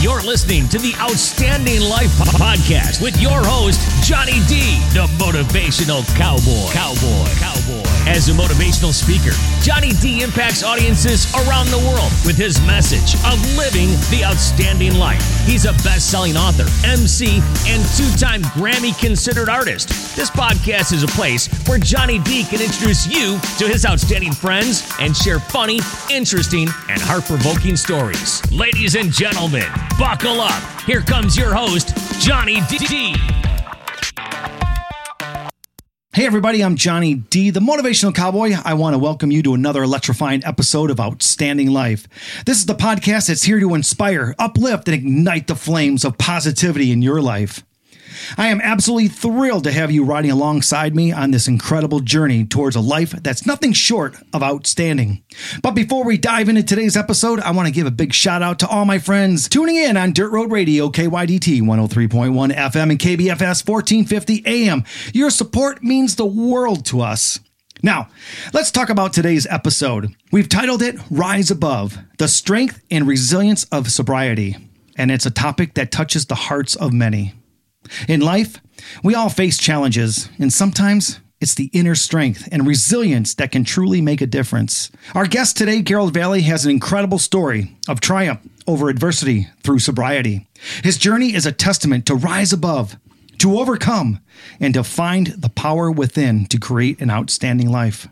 You're listening to the Outstanding Life Podcast with your host, Johnny D, the motivational cowboy. Cowboy. Cowboy. As a motivational speaker, Johnny D impacts audiences around the world with his message of living the outstanding life. He's a best selling author, MC, and two time Grammy considered artist. This podcast is a place where Johnny D can introduce you to his outstanding friends and share funny, interesting, and heart provoking stories. Ladies and gentlemen, buckle up. Here comes your host, Johnny D. Hey, everybody, I'm Johnny D, the motivational cowboy. I want to welcome you to another electrifying episode of Outstanding Life. This is the podcast that's here to inspire, uplift, and ignite the flames of positivity in your life. I am absolutely thrilled to have you riding alongside me on this incredible journey towards a life that's nothing short of outstanding. But before we dive into today's episode, I want to give a big shout out to all my friends tuning in on Dirt Road Radio, KYDT 103.1 FM and KBFS 1450 AM. Your support means the world to us. Now, let's talk about today's episode. We've titled it Rise Above The Strength and Resilience of Sobriety, and it's a topic that touches the hearts of many. In life, we all face challenges, and sometimes it's the inner strength and resilience that can truly make a difference. Our guest today, Garold Vallie, has an incredible story of triumph over adversity through sobriety. His journey is a testament to rise above, to overcome, and to find the power within to create an outstanding life.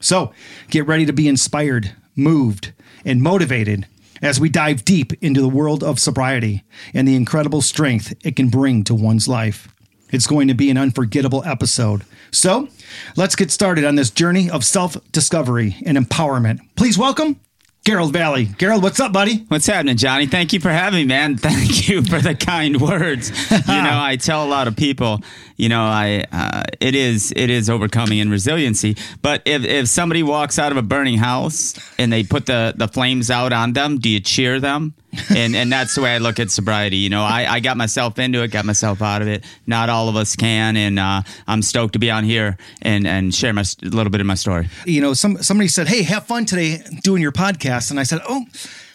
So get ready to be inspired, moved, and motivated as we dive deep into the world of sobriety and the incredible strength it can bring to one's life. It's going to be an unforgettable episode. So, let's get started on this journey of self discovery and empowerment. Please welcome Garold Vallie. Garold, what's up, buddy? What's happening, Johnny? Thank you for having me, man. Thank you for the kind words. you know, I tell a lot of people, you know, I uh, it is it is overcoming and resiliency. But if if somebody walks out of a burning house and they put the the flames out on them, do you cheer them? and and that's the way I look at sobriety. You know, I, I got myself into it, got myself out of it. Not all of us can, and uh, I'm stoked to be on here and and share my a little bit of my story. You know, some somebody said, "Hey, have fun today doing your podcast," and I said, "Oh."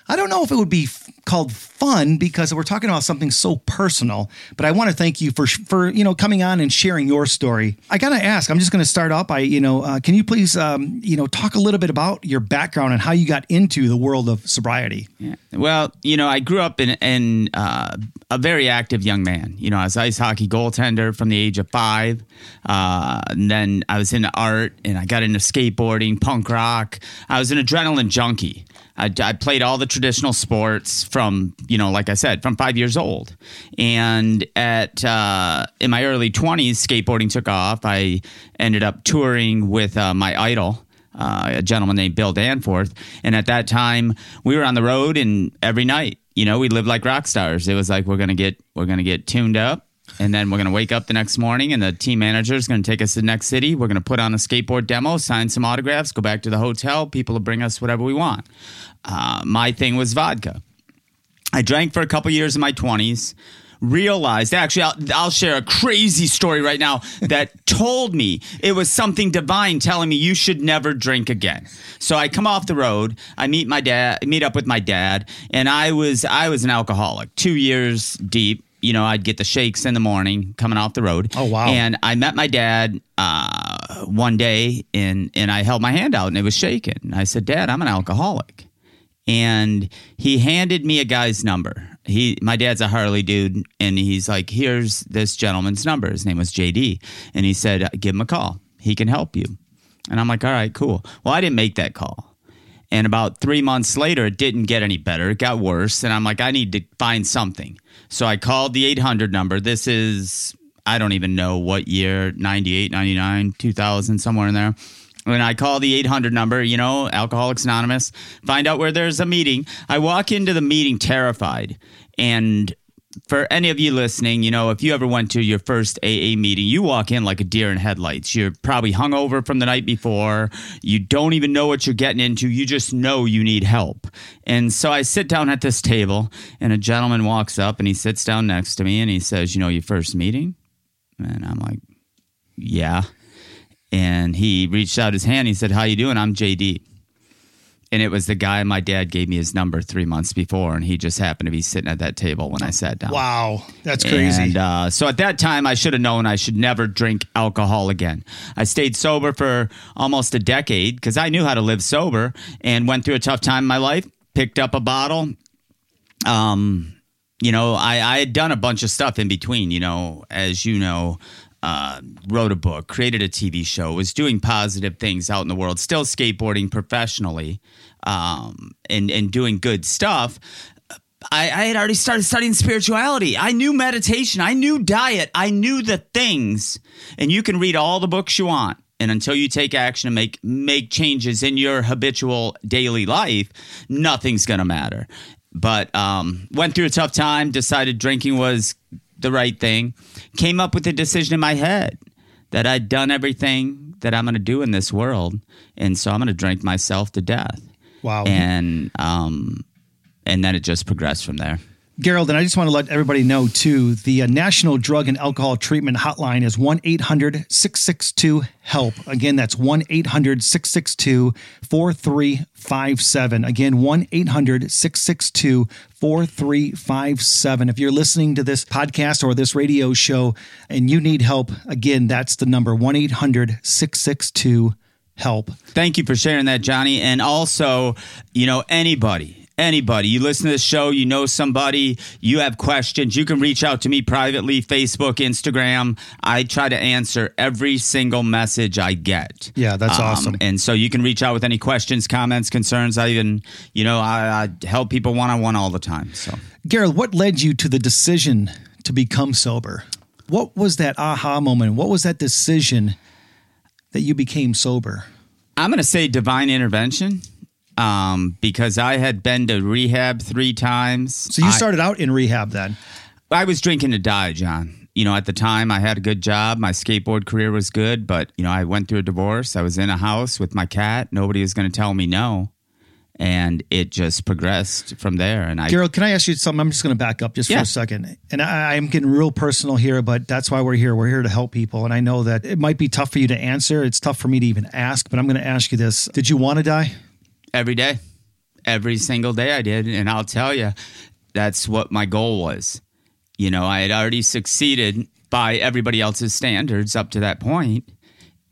I don't know if it would be f- called fun because we're talking about something so personal, but I want to thank you for for you know coming on and sharing your story. I gotta ask. I'm just going to start off by you know, uh, can you please um, you know talk a little bit about your background and how you got into the world of sobriety? Yeah. Well, you know, I grew up in in uh, a very active young man. You know, I was ice hockey goaltender from the age of five, uh, and then I was into art and I got into skateboarding, punk rock. I was an adrenaline junkie. I, I, played all the traditional sports from, you know, like I said, from five years old. And at uh, in my early twenties, skateboarding took off. I ended up touring with uh, my idol. Uh, a gentleman named Bill Danforth, and at that time we were on the road, and every night, you know, we lived like rock stars. It was like we're gonna get we're gonna get tuned up, and then we're going to wake up the next morning and the team manager is going to take us to the next city. We're going to put on a skateboard demo, sign some autographs, go back to the hotel. People will bring us whatever we want. Uh, my thing was vodka. I drank for a couple years in my 20s. Realized, actually, I'll, I'll share a crazy story right now that told me it was something divine telling me you should never drink again. So I come off the road. I meet my dad, meet up with my dad, and I was I was an alcoholic, two years deep you know, I'd get the shakes in the morning coming off the road. Oh wow! And I met my dad uh, one day, and and I held my hand out, and it was shaking. I said, "Dad, I'm an alcoholic," and he handed me a guy's number. He, my dad's a Harley dude, and he's like, "Here's this gentleman's number." His name was JD, and he said, "Give him a call. He can help you." And I'm like, "All right, cool." Well, I didn't make that call. And about three months later, it didn't get any better. It got worse. And I'm like, I need to find something. So I called the 800 number. This is, I don't even know what year 98, 99, 2000, somewhere in there. When I call the 800 number, you know, Alcoholics Anonymous, find out where there's a meeting. I walk into the meeting terrified. And for any of you listening, you know, if you ever went to your first AA meeting, you walk in like a deer in headlights. You're probably hungover from the night before. You don't even know what you're getting into. You just know you need help. And so I sit down at this table, and a gentleman walks up and he sits down next to me and he says, You know, your first meeting? And I'm like, Yeah. And he reached out his hand. He said, How you doing? I'm JD and it was the guy my dad gave me his number three months before, and he just happened to be sitting at that table when I sat down. Wow, that's crazy. And uh, so at that time, I should have known I should never drink alcohol again. I stayed sober for almost a decade because I knew how to live sober and went through a tough time in my life. Picked up a bottle. Um, you know, I, I had done a bunch of stuff in between. You know, as you know, uh, wrote a book, created a TV show, was doing positive things out in the world, still skateboarding professionally, um, and and doing good stuff. I, I had already started studying spirituality. I knew meditation. I knew diet. I knew the things. And you can read all the books you want. And until you take action and make make changes in your habitual daily life, nothing's gonna matter. But um, went through a tough time. Decided drinking was the right thing. Came up with a decision in my head that I'd done everything that I'm gonna do in this world, and so I'm gonna drink myself to death. Wow. And um, and then it just progressed from there. Garold, and I just want to let everybody know too the uh, National Drug and Alcohol Treatment Hotline is 1 800 662 HELP. Again, that's 1 800 662 4357. Again, 1 800 662 4357. If you're listening to this podcast or this radio show and you need help, again, that's the number 1 800 662 HELP. Thank you for sharing that, Johnny. And also, you know, anybody, anybody, you listen to this show, you know somebody, you have questions, you can reach out to me privately, Facebook, Instagram. I try to answer every single message I get. Yeah, that's Um, awesome. And so you can reach out with any questions, comments, concerns. I even, you know, I, I help people one on one all the time. So. Garold, what led you to the decision to become sober? What was that aha moment? What was that decision that you became sober? I'm going to say divine intervention um, because I had been to rehab three times. So you I- started out in rehab then. I was drinking to die, John. You know, at the time I had a good job. My skateboard career was good, but, you know, I went through a divorce. I was in a house with my cat. Nobody was going to tell me no. And it just progressed from there. And I, Garold, can I ask you something? I'm just going to back up just for a second. And I, I'm getting real personal here, but that's why we're here. We're here to help people. And I know that it might be tough for you to answer. It's tough for me to even ask, but I'm going to ask you this. Did you want to die? every day, every single day I did. And I'll tell you, that's what my goal was. You know, I had already succeeded by everybody else's standards up to that point.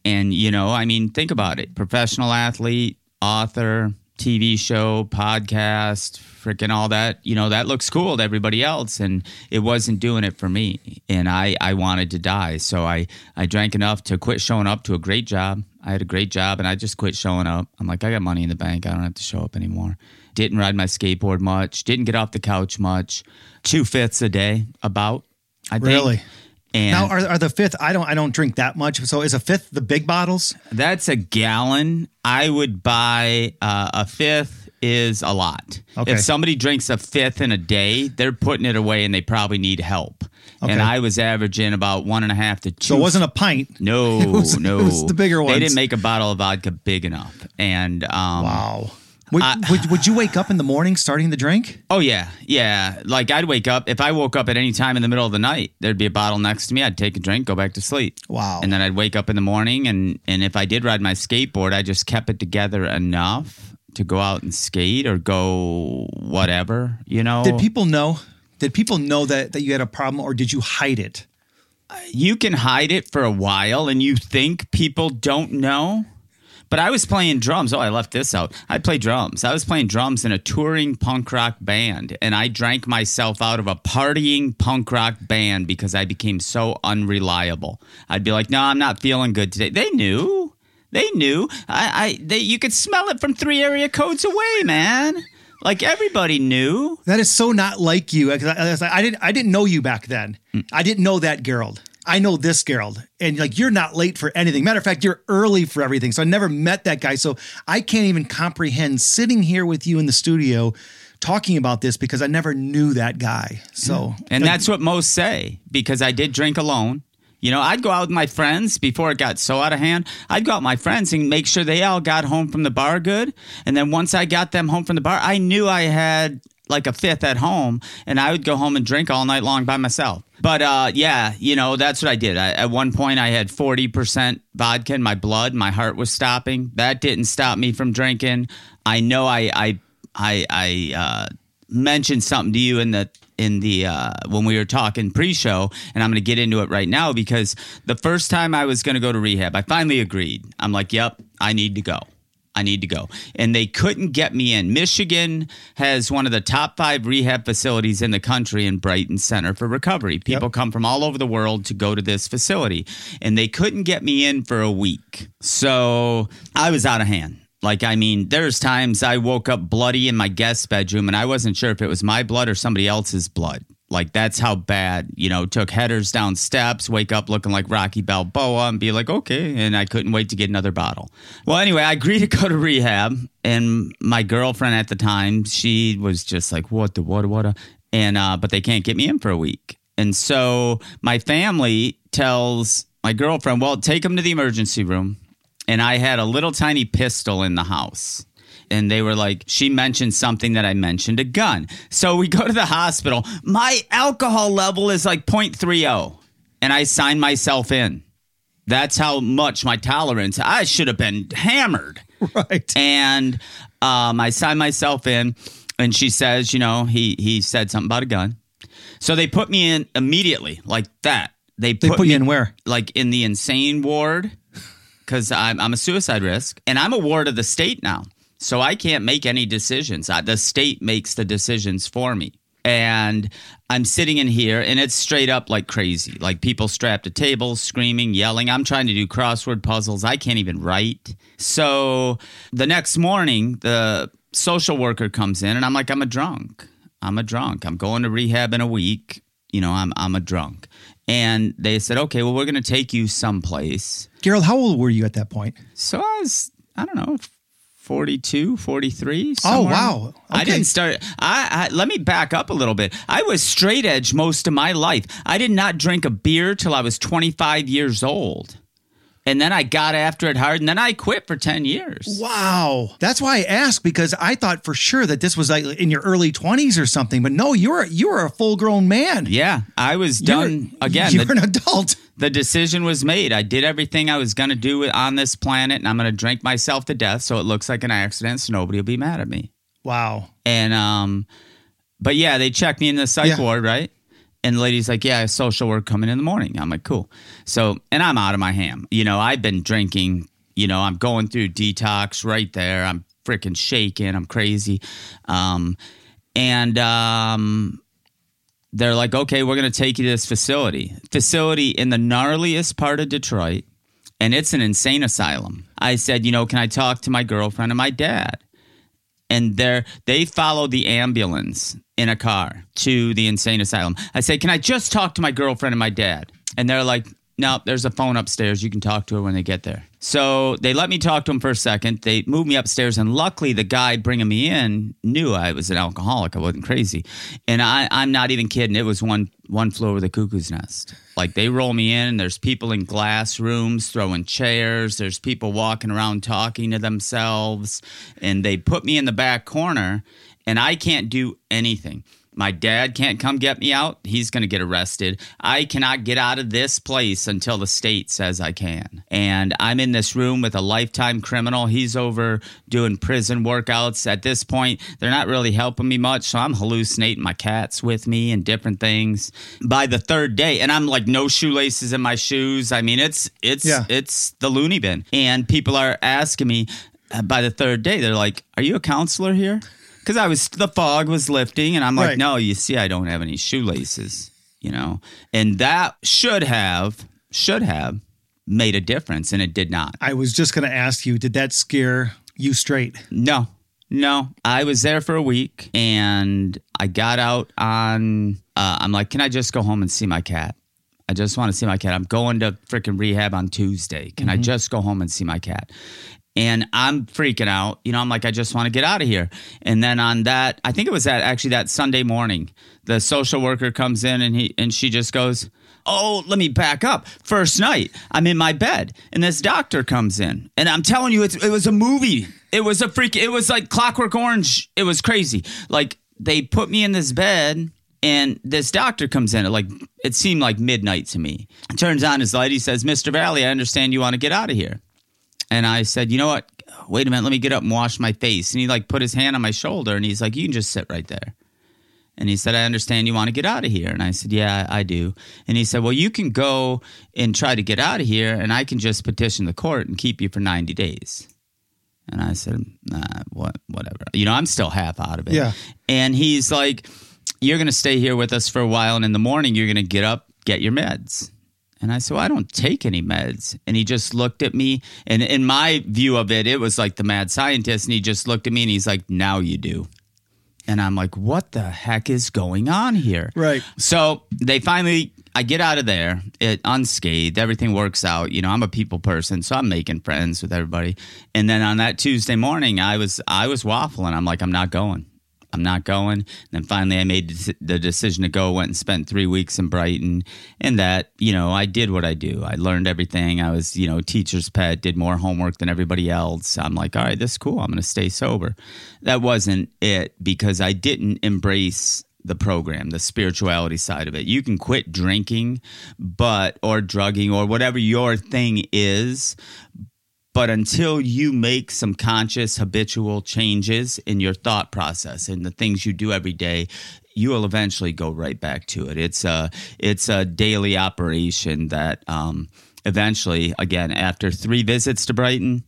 And, you know, I mean, think about it professional athlete, author, TV show, podcast, freaking all that, you know, that looks cool to everybody else. And it wasn't doing it for me. And I, I wanted to die. So I, I drank enough to quit showing up to a great job. I had a great job and I just quit showing up. I'm like, I got money in the bank. I don't have to show up anymore. Didn't ride my skateboard much. Didn't get off the couch much. Two fifths a day, about. I think. And Now, are, are the fifth? I don't. I don't drink that much. So, is a fifth the big bottles? That's a gallon. I would buy uh, a fifth is a lot. Okay. If somebody drinks a fifth in a day, they're putting it away and they probably need help. Okay. And I was averaging about one and a half to two. So, it wasn't a pint. no, It was- it no. was the bigger They didn't make a bottle of vodka big enough. And um, Wow. Would, I- would, would you wake up in the morning starting the drink? Oh yeah, yeah. Like I'd wake up if I woke up at any time in the middle of the night, there'd be a bottle next to me. I'd take a drink, go back to sleep. Wow. And then I'd wake up in the morning, and and if I did ride my skateboard, I just kept it together enough to go out and skate or go whatever. You know, Did people know? Did people know that, that you had a problem or did you hide it? Uh, you can hide it for a while, and you think people don't know. But I was playing drums. Oh, I left this out. I play drums. I was playing drums in a touring punk rock band, and I drank myself out of a partying punk rock band because I became so unreliable. I'd be like, "No, I'm not feeling good today." They knew. They knew. I, I they, you could smell it from three area codes away, man. Like everybody knew. That is so not like you. I, I, I didn't. I didn't know you back then. Hmm. I didn't know that Garold. I know this Garold, and like you're not late for anything. Matter of fact, you're early for everything. So I never met that guy. So I can't even comprehend sitting here with you in the studio talking about this because I never knew that guy. So And that's what most say because I did drink alone. You know, I'd go out with my friends before it got so out of hand. I'd go out with my friends and make sure they all got home from the bar good. And then once I got them home from the bar, I knew I had like a fifth at home, and I would go home and drink all night long by myself. But uh, yeah, you know, that's what I did. I, at one point, I had 40% vodka in my blood. My heart was stopping. That didn't stop me from drinking. I know I, I, I, I uh, mentioned something to you in the in the uh, when we were talking pre-show, and I'm going to get into it right now because the first time I was going to go to rehab, I finally agreed. I'm like, "Yep, I need to go." I need to go. And they couldn't get me in. Michigan has one of the top five rehab facilities in the country in Brighton Center for Recovery. People yep. come from all over the world to go to this facility, and they couldn't get me in for a week. So I was out of hand. Like, I mean, there's times I woke up bloody in my guest bedroom and I wasn't sure if it was my blood or somebody else's blood. Like that's how bad, you know, took headers down steps, wake up looking like Rocky Balboa and be like, okay. And I couldn't wait to get another bottle. Well, anyway, I agreed to go to rehab. And my girlfriend at the time, she was just like, what the, what, what? And, uh, but they can't get me in for a week. And so my family tells my girlfriend, well, take him to the emergency room. And I had a little tiny pistol in the house and they were like, she mentioned something that I mentioned a gun. So we go to the hospital. My alcohol level is like 0.30, and I sign myself in. That's how much my tolerance. I should have been hammered. Right. And um, I sign myself in, and she says, you know, he he said something about a gun. So they put me in immediately, like that. They put, they put you in where? Like in the insane ward, because I'm, I'm a suicide risk, and I'm a ward of the state now. So I can't make any decisions. The state makes the decisions for me. And I'm sitting in here and it's straight up like crazy. Like people strapped to tables, screaming, yelling. I'm trying to do crossword puzzles. I can't even write. So the next morning, the social worker comes in and I'm like, I'm a drunk. I'm a drunk. I'm going to rehab in a week. You know, I'm I'm a drunk. And they said, okay, well, we're going to take you someplace. Garold, how old were you at that point? So I was, I don't know, 42 43 somewhere. oh wow okay. i didn't start I, I, let me back up a little bit i was straight edge most of my life i did not drink a beer till i was 25 years old and then I got after it hard, and then I quit for ten years. Wow, that's why I asked because I thought for sure that this was like in your early twenties or something. But no, you were you were a full grown man. Yeah, I was done you're, again. You're the, an adult. The decision was made. I did everything I was going to do on this planet, and I'm going to drink myself to death, so it looks like an accident, so nobody will be mad at me. Wow. And um, but yeah, they checked me in the psych yeah. ward, right? And the lady's like, Yeah, social work coming in the morning. I'm like, Cool. So, and I'm out of my ham. You know, I've been drinking, you know, I'm going through detox right there. I'm freaking shaking. I'm crazy. Um, and um, they're like, Okay, we're going to take you to this facility. Facility in the gnarliest part of Detroit. And it's an insane asylum. I said, You know, can I talk to my girlfriend and my dad? And they they follow the ambulance in a car to the insane asylum. I say, "Can I just talk to my girlfriend and my dad?" And they're like, "No, there's a phone upstairs. You can talk to her when they get there." So they let me talk to him for a second. They moved me upstairs, and luckily, the guy bringing me in knew I was an alcoholic. I wasn't crazy, and I, I'm not even kidding. It was one one flew over the cuckoo's nest. Like they roll me in, and there's people in glass rooms throwing chairs. There's people walking around talking to themselves, and they put me in the back corner, and I can't do anything. My dad can't come get me out. He's going to get arrested. I cannot get out of this place until the state says I can. And I'm in this room with a lifetime criminal. He's over doing prison workouts. At this point, they're not really helping me much. So I'm hallucinating my cats with me and different things. By the third day, and I'm like no shoelaces in my shoes. I mean, it's it's yeah. it's the loony bin. And people are asking me uh, by the third day, they're like, "Are you a counselor here?" Because I was the fog was lifting, and I'm like, right. no, you see, I don't have any shoelaces, you know, and that should have should have made a difference, and it did not. I was just going to ask you, did that scare you straight? No, no. I was there for a week, and I got out on. Uh, I'm like, can I just go home and see my cat? I just want to see my cat. I'm going to freaking rehab on Tuesday. Can mm-hmm. I just go home and see my cat? And I'm freaking out. You know, I'm like, I just want to get out of here. And then on that, I think it was that actually that Sunday morning, the social worker comes in and he and she just goes, Oh, let me back up. First night, I'm in my bed, and this doctor comes in, and I'm telling you, it was a movie. It was a freak. It was like Clockwork Orange. It was crazy. Like they put me in this bed and this doctor comes in at like it seemed like midnight to me. Turns on his light. He says, "Mr. Vallie, I understand you want to get out of here." And I said, "You know what? Wait a minute. Let me get up and wash my face." And he like put his hand on my shoulder and he's like, "You can just sit right there." And he said, I understand you want to get out of here. And I said, Yeah, I do. And he said, Well, you can go and try to get out of here, and I can just petition the court and keep you for 90 days. And I said, Nah, what, whatever. You know, I'm still half out of it. Yeah. And he's like, You're going to stay here with us for a while, and in the morning, you're going to get up, get your meds. And I said, well, I don't take any meds. And he just looked at me. And in my view of it, it was like the mad scientist. And he just looked at me and he's like, now you do. And I'm like, what the heck is going on here? Right. So they finally, I get out of there, it unscathed, everything works out. You know, I'm a people person, so I'm making friends with everybody. And then on that Tuesday morning, I was I was waffling. I'm like, I'm not going. I'm not going. And then finally, I made the decision to go. Went and spent three weeks in Brighton, and that you know, I did what I do. I learned everything. I was you know teacher's pet. Did more homework than everybody else. I'm like, all right, this is cool. I'm going to stay sober. That wasn't it because I didn't embrace the program, the spirituality side of it. You can quit drinking, but or drugging or whatever your thing is, but until you make some conscious, habitual changes in your thought process and the things you do every day, you will eventually go right back to it. It's a it's a daily operation that um, eventually, again, after three visits to Brighton,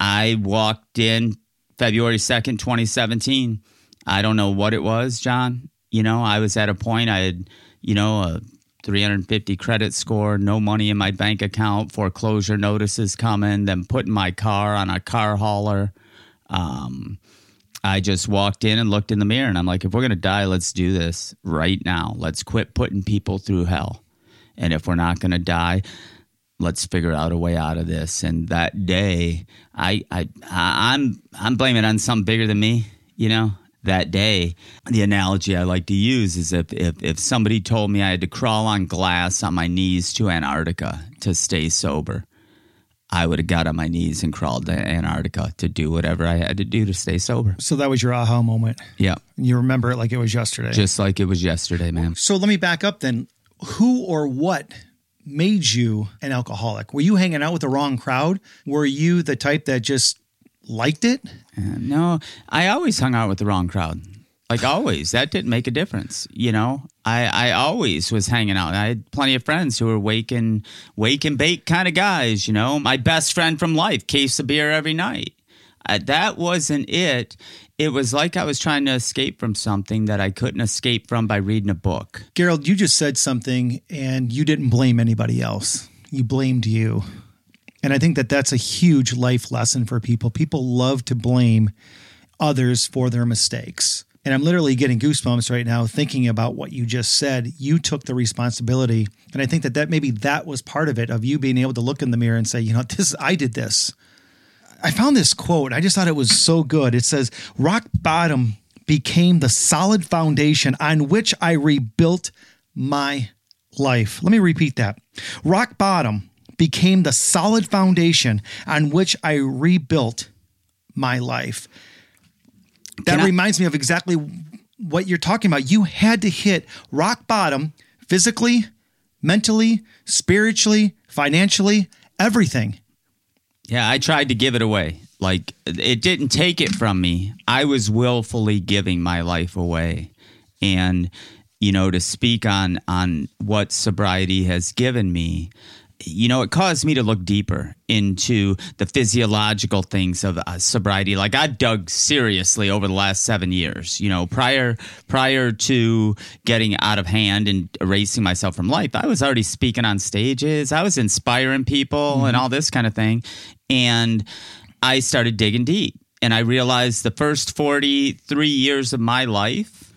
I walked in February second, twenty seventeen. I don't know what it was, John. You know, I was at a point I had, you know, a 350 credit score, no money in my bank account, foreclosure notices coming, then putting my car on a car hauler. Um, I just walked in and looked in the mirror and I'm like, if we're going to die, let's do this right now. Let's quit putting people through hell. And if we're not going to die, let's figure out a way out of this. And that day, I, I, I'm, I'm blaming on something bigger than me. You know, that day. The analogy I like to use is if, if, if somebody told me I had to crawl on glass on my knees to Antarctica to stay sober, I would have got on my knees and crawled to Antarctica to do whatever I had to do to stay sober. So that was your aha moment. Yeah. You remember it like it was yesterday. Just like it was yesterday, man. So let me back up then. Who or what made you an alcoholic? Were you hanging out with the wrong crowd? Were you the type that just liked it? Uh, no, I always hung out with the wrong crowd. Like always, that didn't make a difference. You know, I, I always was hanging out. I had plenty of friends who were wake and wake and bake kind of guys. You know, my best friend from life, case of beer every night. Uh, that wasn't it. It was like I was trying to escape from something that I couldn't escape from by reading a book. Garold, you just said something, and you didn't blame anybody else. You blamed you. And I think that that's a huge life lesson for people. People love to blame others for their mistakes. And I'm literally getting goosebumps right now thinking about what you just said. You took the responsibility. And I think that that maybe that was part of it of you being able to look in the mirror and say, you know, this I did this. I found this quote. I just thought it was so good. It says, "Rock bottom became the solid foundation on which I rebuilt my life." Let me repeat that. Rock bottom became the solid foundation on which I rebuilt my life. That I- reminds me of exactly what you're talking about. You had to hit rock bottom physically, mentally, spiritually, financially, everything. Yeah, I tried to give it away. Like it didn't take it from me. I was willfully giving my life away. And you know, to speak on on what sobriety has given me, you know, it caused me to look deeper into the physiological things of uh, sobriety. Like I've dug seriously over the last seven years. You know, prior prior to getting out of hand and erasing myself from life, I was already speaking on stages. I was inspiring people and all this kind of thing, and I started digging deep. And I realized the first forty three years of my life,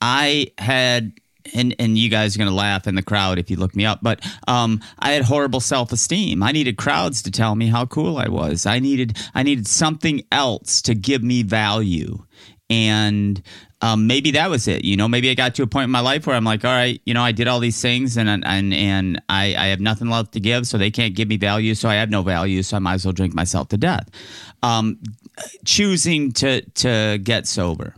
I had and and you guys are gonna laugh in the crowd if you look me up, but um, I had horrible self esteem. I needed crowds to tell me how cool I was. I needed I needed something else to give me value, and um, maybe that was it. You know, maybe I got to a point in my life where I'm like, all right, you know, I did all these things, and and and I I have nothing left to give, so they can't give me value, so I have no value, so I might as well drink myself to death. Um, choosing to to get sober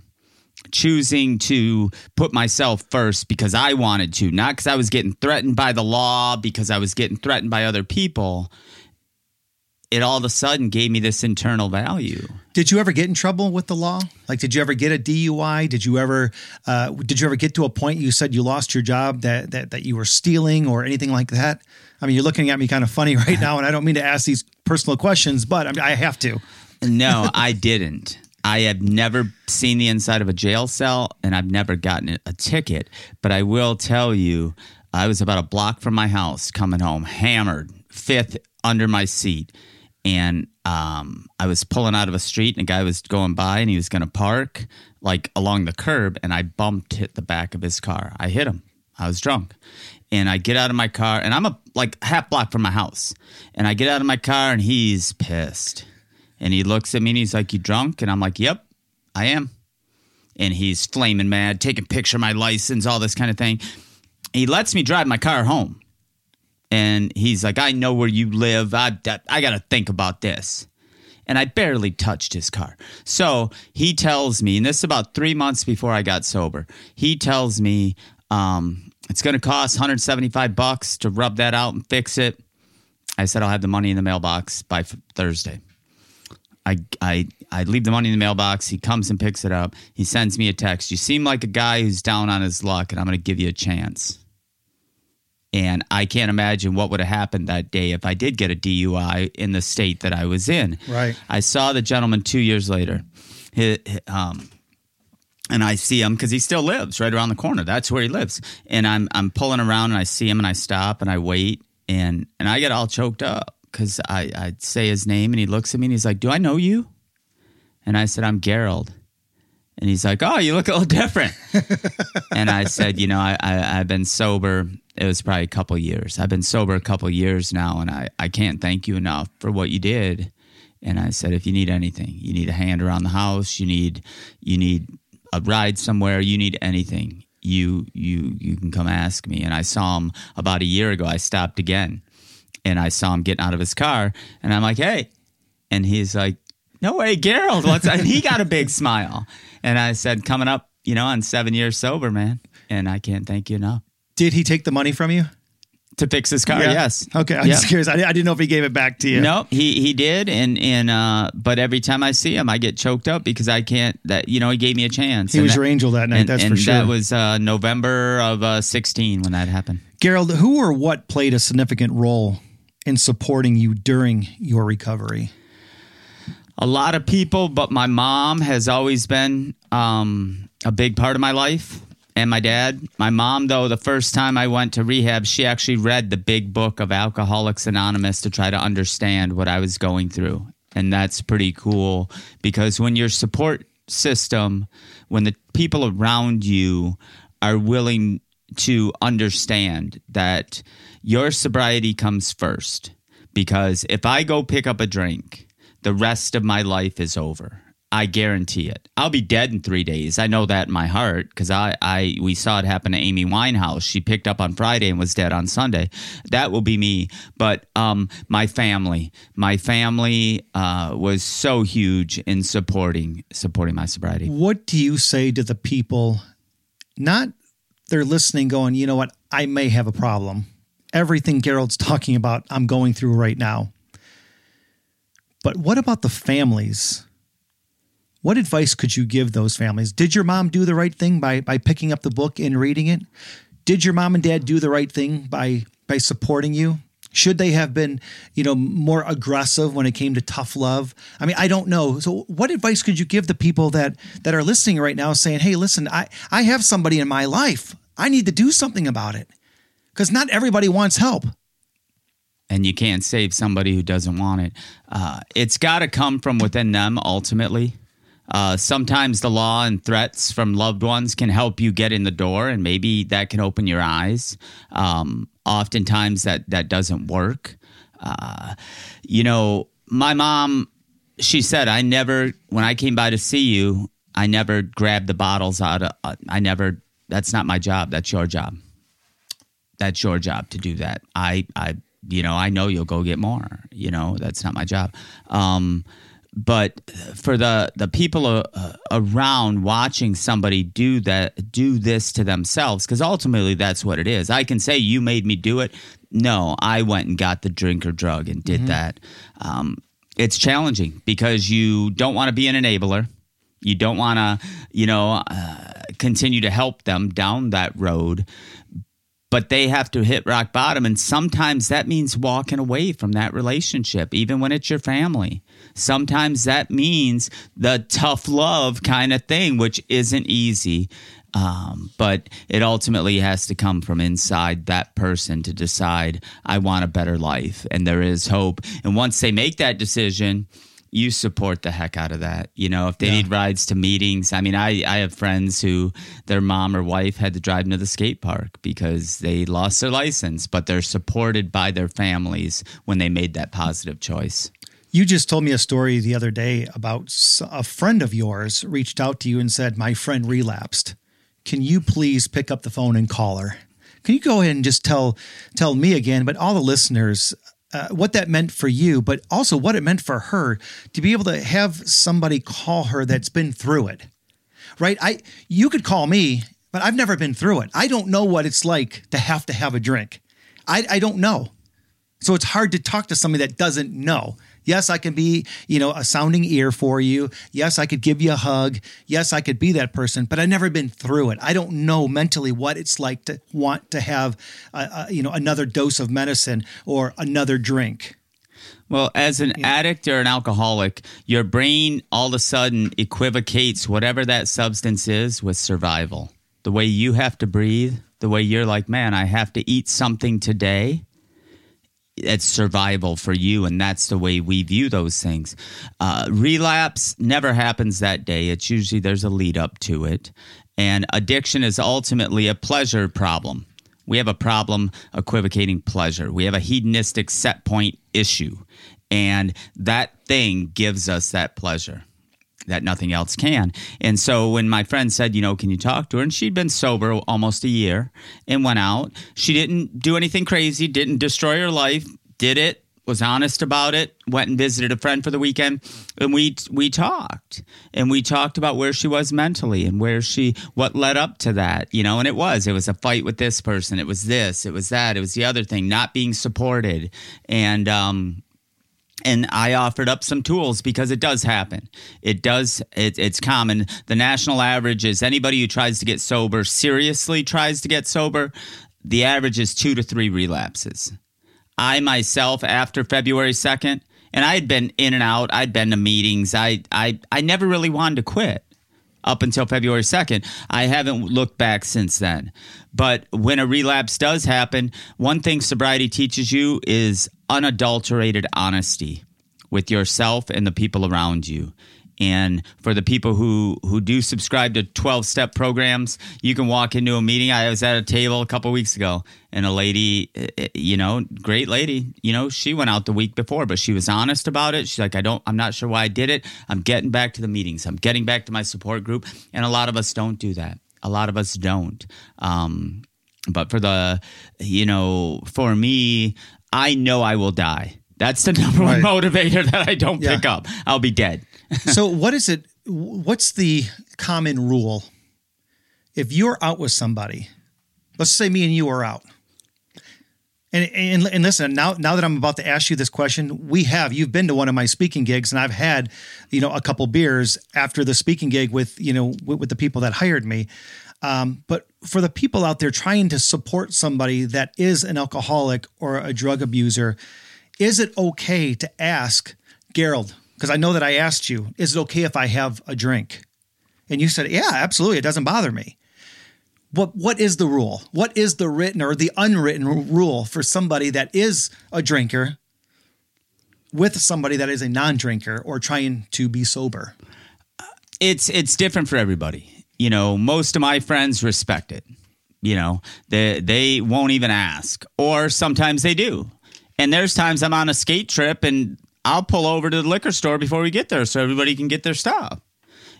choosing to put myself first because I wanted to, not because I was getting threatened by the law, because I was getting threatened by other people. It all of a sudden gave me this internal value. Did you ever get in trouble with the law? Like, did you ever get a DUI? Did you ever, uh, did you ever get to a point you said you lost your job that that that you were stealing or anything like that? I mean, you're looking at me kind of funny right now, and I don't mean to ask these personal questions, but I, mean, I have to. No, I didn't. I have never seen the inside of a jail cell, and I've never gotten a ticket. But I will tell you, I was about a block from my house coming home, hammered, fifth under my seat and um, I was pulling out of a street, and a guy was going by, and he was going to park like along the curb, and I bumped hit the back of his car. I hit him. I was drunk, and I get out of my car, and I'm a like half block from my house, and I get out of my car, and he's pissed, and he looks at me, and he's like, "You drunk?" And I'm like, "Yep, I am," and he's flaming mad, taking picture of my license, all this kind of thing. He lets me drive my car home and he's like, I know where you live. I, I got to think about this. And I barely touched his car. So he tells me, and this is about three months before I got sober, he tells me um, it's going to cost 175 bucks to rub that out and fix it. I said, I'll have the money in the mailbox by Thursday. I, I, I leave the money in the mailbox. He comes and picks it up. He sends me a text. You seem like a guy who's down on his luck, and I'm going to give you a chance. And I can't imagine what would have happened that day if I did get a DUI in the state that I was in. Right. I saw the gentleman two years later. He, um, and I see him because he still lives right around the corner. That's where he lives. And I'm I'm pulling around and I see him and I stop and I wait and and I get all choked up because I I say his name and he looks at me and he's like, "Do I know you?" And I said, "I'm Garold." And he's like, "Oh, you look a little different." and I said, "You know, I, I I've been sober it was probably a couple years. I've been sober a couple years now, and I, I can't thank you enough for what you did. And I said, if you need anything, you need a hand around the house, you need you need a ride somewhere, you need anything, you you you can come ask me. And I saw him about a year ago. I stopped again, and I saw him getting out of his car, and I'm like, hey, and he's like, no way, Garold, what's? and he got a big smile, and I said, coming up, you know, on seven years sober, man, and I can't thank you enough. Did he take the money from you? To fix his car, yeah. yes. Okay, I'm yeah. just curious. I, I, didn't know if he gave it back to you. No, he he did, and and uh, but every time I see him, I get choked up because I can't. That you know, he gave me a chance. He was that, your angel that night. And, that's and for sure. That was uh, November of uh, 16 when that happened. Garold, who or what played a significant role in supporting you during your recovery? A lot of people, but my mom has always been um, a big part of my life and my dad. My mom, though, the first time I went to rehab, she actually read the big book of Alcoholics Anonymous to try to understand what I was going through. And that's pretty cool because when your support system, when the people around you are willing to understand that your sobriety comes first, because if I go pick up a drink, the rest of my life is over I guarantee it. I'll be dead in three days. I know that in my heart because I, I, we saw it happen to Amy Winehouse. She picked up on Friday and was dead on Sunday. That will be me. But um, my family, my family uh, was so huge in supporting supporting my sobriety. What do you say to the people? Not they're listening, going, you know what? I may have a problem. Everything Garold's talking about, I'm going through right now. But what about the families? What advice could you give those families? Did your mom do the right thing by by picking up the book and reading it? Did your mom and dad do the right thing by by supporting you? Should they have been, you know, more aggressive when it came to tough love? I mean, I don't know. So what advice could you give the people that that are listening right now saying, "Hey, listen, I I have somebody in my life. I need to do something about it." Cuz not everybody wants help and you can't save somebody who doesn't want it. Uh, it's got to come from within them ultimately. Uh, sometimes the law and threats from loved ones can help you get in the door, and maybe that can open your eyes. Um, oftentimes, that that doesn't work. Uh, you know, my mom, she said, I never, when I came by to see you, I never grabbed the bottles out of, I never, that's not my job. That's your job. That's your job to do that. I, I, you know, I know you'll go get more. You know, that's not my job. Um, but for the the people uh, around watching somebody do that do this to themselves because ultimately that's what it is i can say you made me do it no i went and got the drink or drug and did that um, it's challenging because you don't want to be an enabler you don't want to you know uh, continue to help them down that road but they have to hit rock bottom. And sometimes that means walking away from that relationship, even when it's your family. Sometimes that means the tough love kind of thing, which isn't easy. Um, but it ultimately has to come from inside that person to decide, I want a better life. And there is hope. And once they make that decision, you support the heck out of that. You know, if they Yeah. need rides to meetings, I mean, I, I have friends who their mom or wife had to drive them to the skate park because they lost their license, but they're supported by their families when they made that positive choice. You just told me a story the other day about a friend of yours reached out to you and said, My friend relapsed. Can you please pick up the phone and call her? Can you go ahead and just tell tell me again, but all the listeners, uh, what that meant for you, but also what it meant for her to be able to have somebody call her that's been through it, right? I you could call me, but I've never been through it. I don't know what it's like to have to have a drink. I, I don't know. So it's hard to talk to somebody that doesn't know. Yes, I can be, you know, a sounding ear for you. Yes, I could give you a hug. Yes, I could be that person, but I've never been through it. I don't know mentally what it's like to want to have, a, a, you know, another dose of medicine or another drink. Well, as an addict or an alcoholic, your brain all of a sudden equivocates whatever that substance is with survival. The way you have to breathe, the way you're like, man, I have to eat something today. It's survival for you, and that's the way we view those things. Uh, relapse never happens that day. It's usually there's a lead up to it. And addiction is ultimately a pleasure problem. We have a problem equivocating pleasure. We have a hedonistic set point issue. And that thing gives us that pleasure that nothing else can. And so when my friend said, you know, can you talk to her? And she'd been sober almost a year and went out. She didn't do anything crazy, didn't destroy her life, did it, was honest about it, went and visited a friend for the weekend, and we we talked. And we talked about where she was mentally and where she what led up to that, you know, and it was it was a fight with this person, it was this, it was that, it was the other thing, not being supported. And um and I offered up some tools because it does happen. It does. It, it's common. The national average is anybody who tries to get sober, seriously tries to get sober, the average is two to three relapses. I myself, after February 2nd, and I had been in and out, I'd been to meetings, I, I, I never really wanted to quit up until February 2nd. I haven't looked back since then. But when a relapse does happen, one thing sobriety teaches you is unadulterated honesty with yourself and the people around you. And for the people who, who do subscribe to 12 step programs, you can walk into a meeting. I was at a table a couple weeks ago, and a lady, eh, eh, you know, great lady, you know, she went out the week before, but she was honest about it. She's like, I don't, I'm not sure why I did it. I'm getting back to the meetings, I'm getting back to my support group. And a lot of us don't do that. A lot of us don't. Um, but for the, you know, for me, I know I will die. That's the number one Right. motivator that I don't Yeah. pick up. I'll be dead. so what is it what's the common rule if you're out with somebody let's say me and you are out and, and, and listen now now that i'm about to ask you this question we have you've been to one of my speaking gigs and i've had you know a couple beers after the speaking gig with you know with, with the people that hired me um, but for the people out there trying to support somebody that is an alcoholic or a drug abuser is it okay to ask Garold? Because I know that I asked you, is it okay if I have a drink? And you said, yeah, absolutely. It doesn't bother me. What what is the rule? What is the written or the unwritten rule for somebody that is a drinker with somebody that is a non-drinker or trying to be sober? it's it's different for everybody. You know, most of my friends respect it. You know, they they won't even ask, or sometimes they do. And there's times I'm on a skate trip and I'll pull over to the liquor store before we get there so everybody can get their stuff.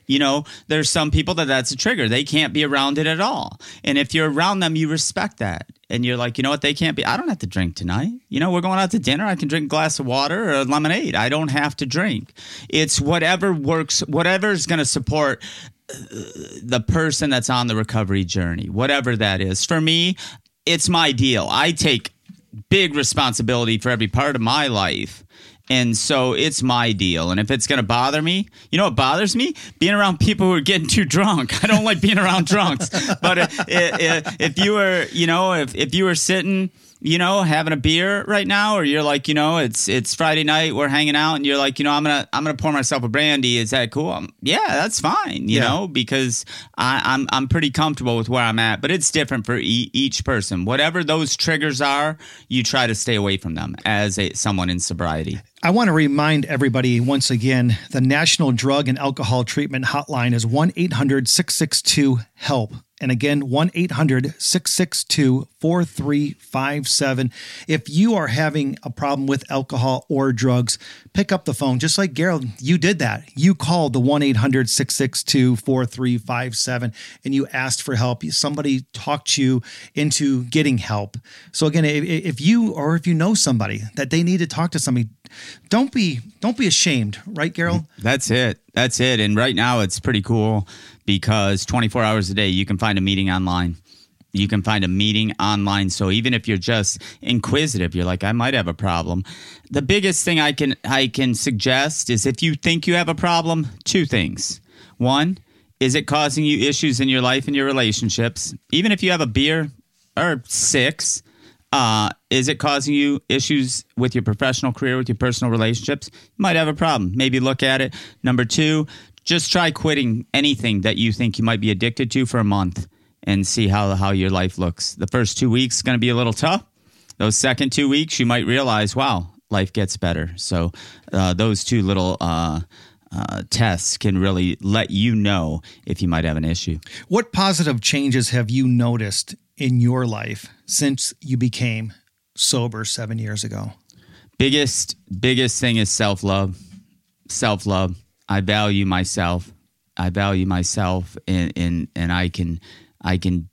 You know, there's some people that that's a trigger. They can't be around it at all. And if you're around them, you respect that. and you're like, you know what, they can't be. I don't have to drink tonight. You know, we're going out to dinner. I can drink a glass of water or lemonade. I don't have to drink. It's whatever works, whatever is going to support uh, the person that's on the recovery journey, whatever that is. For me, it's my deal. I take big responsibility for every part of my life. And so it's my deal. And if it's going to bother me, you know what bothers me? Being around people who are getting too drunk. I don't like being around drunks. But uh, if, if you were, you know, if, if you were sitting, you know, having a beer right now, or you're like, you know, it's it's Friday night, we're hanging out, and you're like, you know, I'm gonna I'm gonna pour myself a brandy. Is that cool? I'm, yeah, that's fine. You yeah. know, because I, I'm, I'm pretty comfortable with where I'm at. But it's different for e- each person. Whatever those triggers are, you try to stay away from them as a, someone in sobriety. I want to remind everybody once again the National Drug and Alcohol Treatment Hotline is 1 800 662 HELP. And again, 1 800 662 4357. If you are having a problem with alcohol or drugs, pick up the phone. Just like Garold, you did that. You called the 1 800 662 4357 and you asked for help. Somebody talked you into getting help. So, again, if you or if you know somebody that they need to talk to somebody, don't be don't be ashamed, right, Garold? That's it. That's it. And right now, it's pretty cool because 24 hours a day, you can find a meeting online. You can find a meeting online. So even if you're just inquisitive, you're like, I might have a problem. The biggest thing I can I can suggest is if you think you have a problem, two things. One, is it causing you issues in your life and your relationships? Even if you have a beer or six, uh, is it causing you issues with your professional career, with your personal relationships? You might have a problem. Maybe look at it. Number two, just try quitting anything that you think you might be addicted to for a month and see how how your life looks. The first two weeks is going to be a little tough. Those second two weeks, you might realize, wow, life gets better. So uh, those two little. Uh, uh, tests can really let you know if you might have an issue. What positive changes have you noticed in your life since you became sober seven years ago? Biggest biggest thing is self love. Self love. I value myself. I value myself, and and and I can I can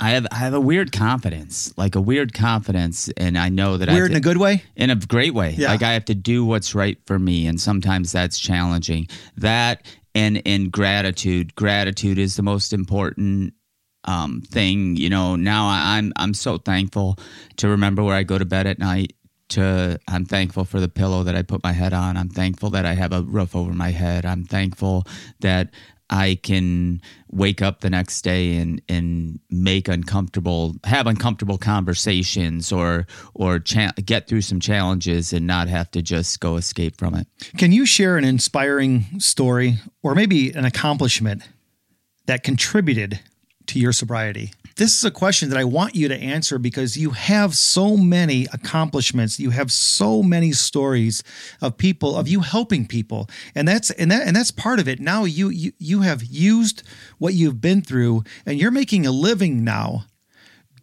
I have I have a weird confidence, like a weird confidence, and I know that I weird to, in a good way, in a great way. Yeah. Like I have to do what's right for me, and sometimes that's challenging. That and and gratitude. Gratitude is the most important um, thing. You know, now I, I'm I'm so thankful to remember where I go to bed at night to I'm thankful for the pillow that I put my head on. I'm thankful that I have a roof over my head. I'm thankful that I can wake up the next day and and make uncomfortable have uncomfortable conversations or or cha- get through some challenges and not have to just go escape from it. Can you share an inspiring story or maybe an accomplishment that contributed to your sobriety? This is a question that I want you to answer because you have so many accomplishments. You have so many stories of people of you helping people. And that's and that and that's part of it. Now you you you have used what you've been through and you're making a living now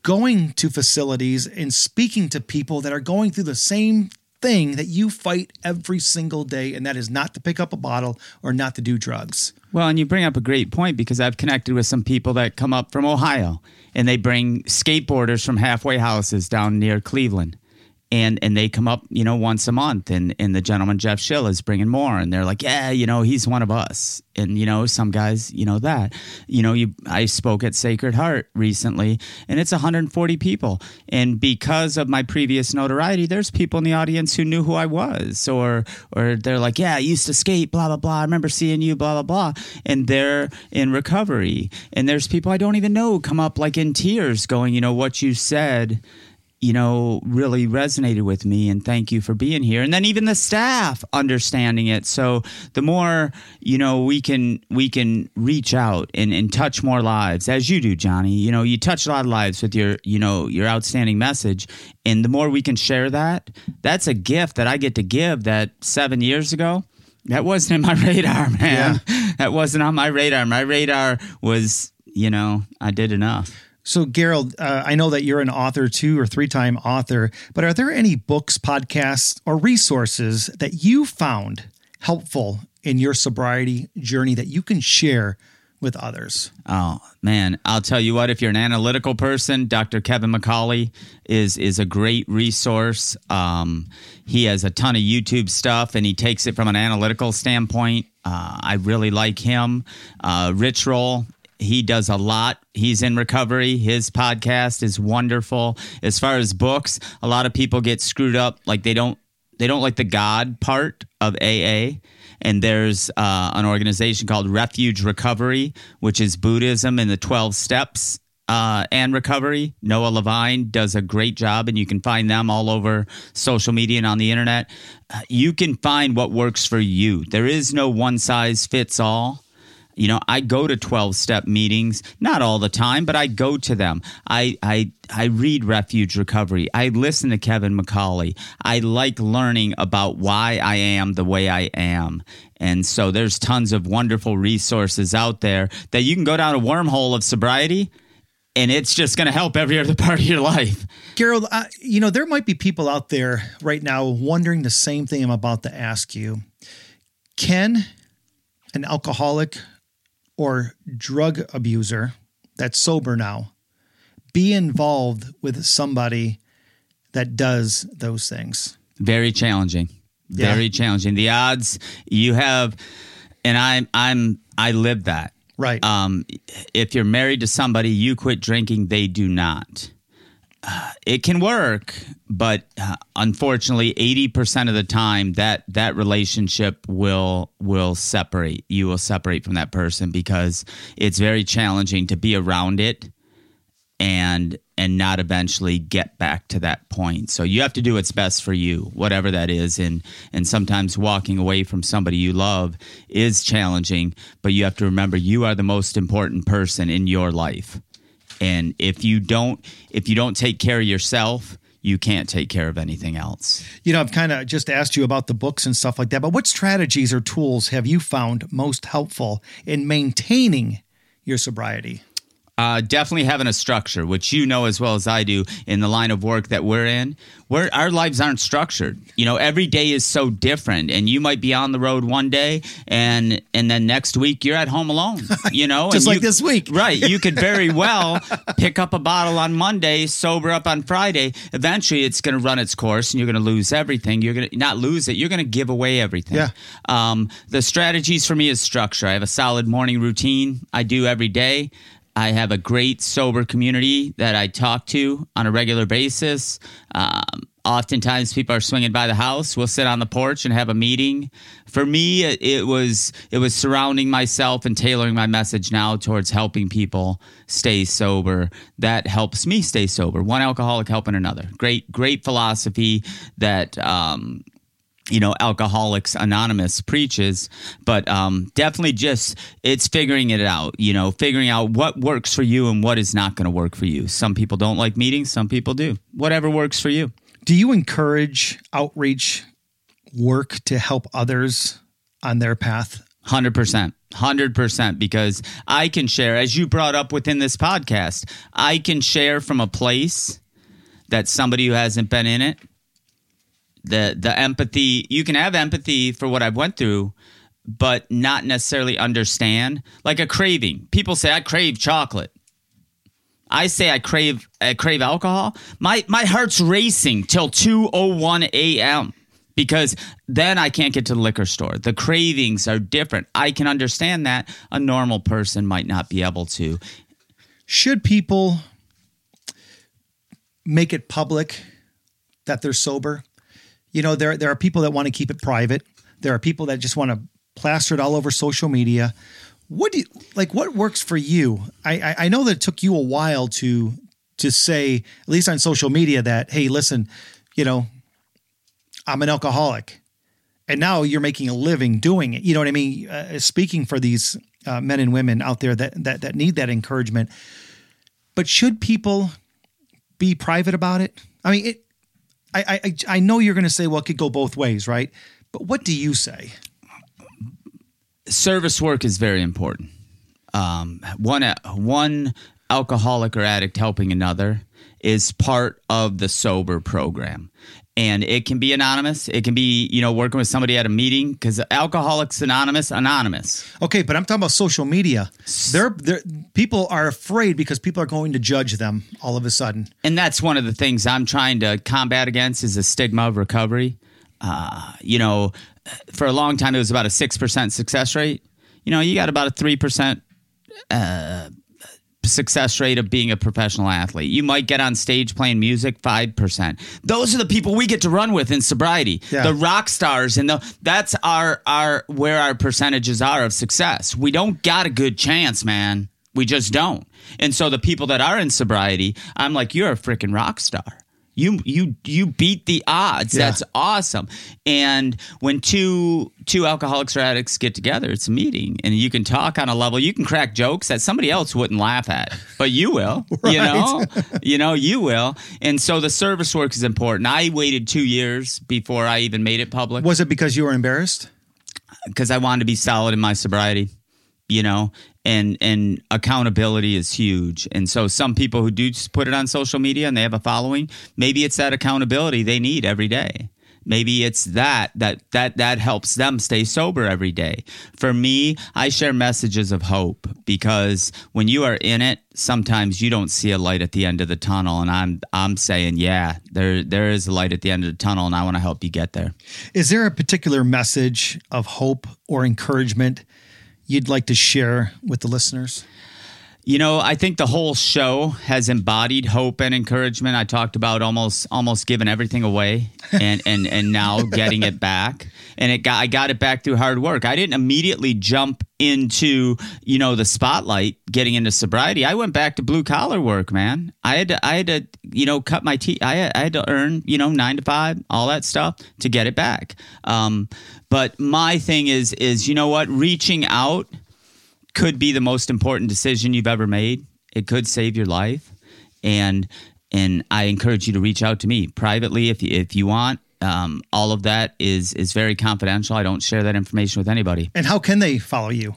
going to facilities and speaking to people that are going through the same thing that you fight every single day, and that is not to pick up a bottle or not to do drugs. Well, and you bring up a great point because I've connected with some people that come up from Ohio and they bring skateboarders from halfway houses down near Cleveland and and they come up you know once a month and and the gentleman jeff schill is bringing more and they're like yeah you know he's one of us. And you know some guys you know that. You know you i spoke at sacred heart recently and it's 140 people. And because of my previous notoriety there's people in the audience who knew who i was or or they're like yeah i used to skate blah blah blah. I remember seeing you blah blah blah. And they're in recovery. And there's people i don't even know come up like in tears going you know what you said you know, really resonated with me and thank you for being here. And then even the staff understanding it. So the more, you know, we can we can reach out and, and touch more lives as you do, Johnny. You know, you touch a lot of lives with your, you know, your outstanding message. And the more we can share that, that's a gift that I get to give that seven years ago. That wasn't in my radar, man. Yeah. That wasn't on my radar. My radar was, you know, I did enough. So, Garold, uh, I know that you're an author, two or three time author, but are there any books, podcasts, or resources that you found helpful in your sobriety journey that you can share with others. Oh man, I'll tell you what. If you're an analytical person, Dr. Kevin McCauley is is a great resource. Um, he has a ton of YouTube stuff, and he takes it from an analytical standpoint. Uh, I really like him. Uh, Rich Roll. He does a lot. He's in recovery. His podcast is wonderful. As far as books, a lot of people get screwed up. Like they don't they don't like the God part of AA and there's uh, an organization called Refuge Recovery, which is Buddhism and the 12 steps uh, and recovery. Noah Levine does a great job, and you can find them all over social media and on the internet. Uh, you can find what works for you. There is no one size fits all. You know, I go to 12 step meetings, not all the time, but I go to them. I, I, I read Refuge Recovery. I listen to Kevin McCauley. I like learning about why I am the way I am. And so there's tons of wonderful resources out there that you can go down a wormhole of sobriety and it's just going to help every other part of your life. Garold, uh, you know, there might be people out there right now wondering the same thing I'm about to ask you. Can an alcoholic or drug abuser that's sober now be involved with somebody that does those things? Very challenging. Very yeah. challenging. The odds you have, and I'm I'm I live that. Right. Um, if you're married to somebody, you quit drinking, they do not. Uh, it can work, but uh, unfortunately, eighty percent of the time that that relationship will will separate. You will separate from that person because it's very challenging to be around it and and not eventually get back to that point. So you have to do what's best for you, whatever that is. And and sometimes walking away from somebody you love is challenging, but you have to remember you are the most important person in your life and if you don't if you don't take care of yourself you can't take care of anything else. You know, I've kind of just asked you about the books and stuff like that, but what strategies or tools have you found most helpful in maintaining your sobriety? Uh, definitely having a structure, which you know as well as I do in the line of work that we're in. Where our lives aren't structured. You know, every day is so different, and you might be on the road one day, and and then next week you're at home alone. You know, just like you, this week, right? You could very well pick up a bottle on Monday, sober up on Friday. Eventually, it's going to run its course, and you're going to lose everything. You're going to not lose it. You're going to give away everything. Yeah. Um, the strategies for me is structure. I have a solid morning routine I do every day. I have a great sober community that I talk to on a regular basis. Um, oftentimes, people are swinging by the house. We'll sit on the porch and have a meeting. For me, it was it was surrounding myself and tailoring my message now towards helping people stay sober. That helps me stay sober. One alcoholic helping another. Great, great philosophy that um, you know alcoholics anonymous preaches but um, definitely just it's figuring it out you know figuring out what works for you and what is not going to work for you. Some people don't like meetings some people do. Whatever works for you. Do you encourage outreach work to help others on their path? 100% 100% because i can share as you brought up within this podcast i can share from a place that somebody who hasn't been in it the the empathy you can have empathy for what I've went through but not necessarily understand. Like a craving. People say I crave chocolate. I say I crave I crave alcohol. My my heart's racing till 2:01 a.m. because then I can't get to the liquor store. The cravings are different. I can understand that a normal person might not be able to. Should people make it public that they're sober you know, there there are people that want to keep it private. There are people that just want to plaster it all over social media. What do you like? What works for you? I, I, I know that it took you a while to to say, at least on social media, that hey, listen, you know, I'm an alcoholic, and now you're making a living doing it. You know what I mean? Uh, speaking for these uh, men and women out there that that that need that encouragement. But should people be private about it? I mean, it, I, I, I know you're going to say, well, it could go both ways, right? But what do you say? Service work is very important. Um, one one alcoholic or addict helping another is part of the sober program. And it can be anonymous. It can be, you know, working with somebody at a meeting because Alcoholics Anonymous, anonymous. Okay, but I'm talking about social media. They're, they're people are afraid because people are going to judge them all of a sudden. And that's one of the things I'm trying to combat against is the stigma of recovery. Uh, you know, for a long time it was about a six percent success rate. You know, you got about a three percent uh, success rate of being a professional athlete. You might get on stage playing music, 5%. Those are the people we get to run with in sobriety. Yeah. The rock stars and the that's our our where our percentages are of success. We don't got a good chance, man. We just don't. And so the people that are in sobriety, I'm like, you're a freaking rock star. You you you beat the odds. Yeah. That's awesome. And when two two alcoholics or addicts get together, it's a meeting, and you can talk on a level. You can crack jokes that somebody else wouldn't laugh at, but you will. You know, you know, you will. And so the service work is important. I waited two years before I even made it public Was it because you were embarrassed? Uh, because I wanted to be solid in my sobriety, you know, and and accountability is huge. And so some people who do just put it on social media and they have a following, maybe it's that accountability they need every day. Maybe it's that that that that helps them stay sober every day. For me, I share messages of hope because when you are in it, sometimes you don't see a light at the end of the tunnel and I'm I'm saying, yeah, there there is a light at the end of the tunnel and I want to help you get there. Is there a particular message of hope or encouragement you'd like to share with the listeners? You know, I think the whole show has embodied hope and encouragement. I talked about almost almost giving everything away and and and now getting it back. And it got I got it back through hard work. I didn't immediately jump into, you know, the spotlight getting into sobriety. I went back to blue collar work, man. I had to I had to, you know, cut my teeth. I had, I had to earn, you know, 9 to 5, all that stuff to get it back. Um but my thing is is you know what, reaching out could be the most important decision you've ever made. It could save your life, and and I encourage you to reach out to me privately if you, if you want. Um, all of that is is very confidential. I don't share that information with anybody. And how can they follow you?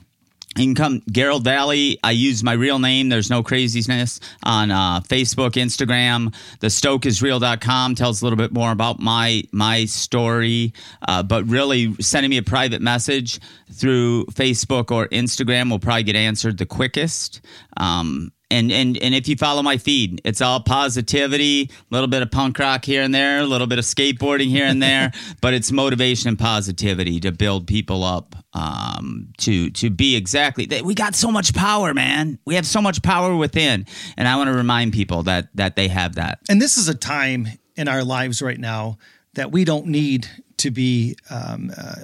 You can come Garold Vallie. I use my real name. There's no craziness on uh, Facebook, Instagram. The stokeisreal.com tells a little bit more about my my story. Uh, but really, sending me a private message through Facebook or Instagram will probably get answered the quickest. Um, and, and and if you follow my feed, it's all positivity, a little bit of punk rock here and there, a little bit of skateboarding here and there, but it's motivation and positivity to build people up um, to to be exactly. that We got so much power, man. We have so much power within, and I want to remind people that that they have that. And this is a time in our lives right now that we don't need to be um, uh,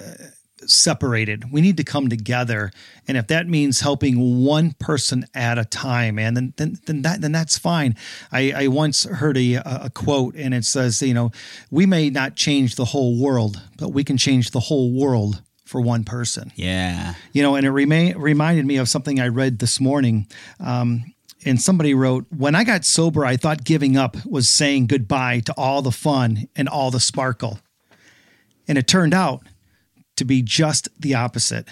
separated. We need to come together, and if that means helping one person at a time, and then then then that then that's fine. I, I once heard a a quote, and it says, you know, we may not change the whole world, but we can change the whole world for one person Yeah, you know, and it remain, reminded me of something I read this morning. Um, and somebody wrote, When I got sober, I thought giving up was saying goodbye to all the fun and all the sparkle. And it turned out to be just the opposite.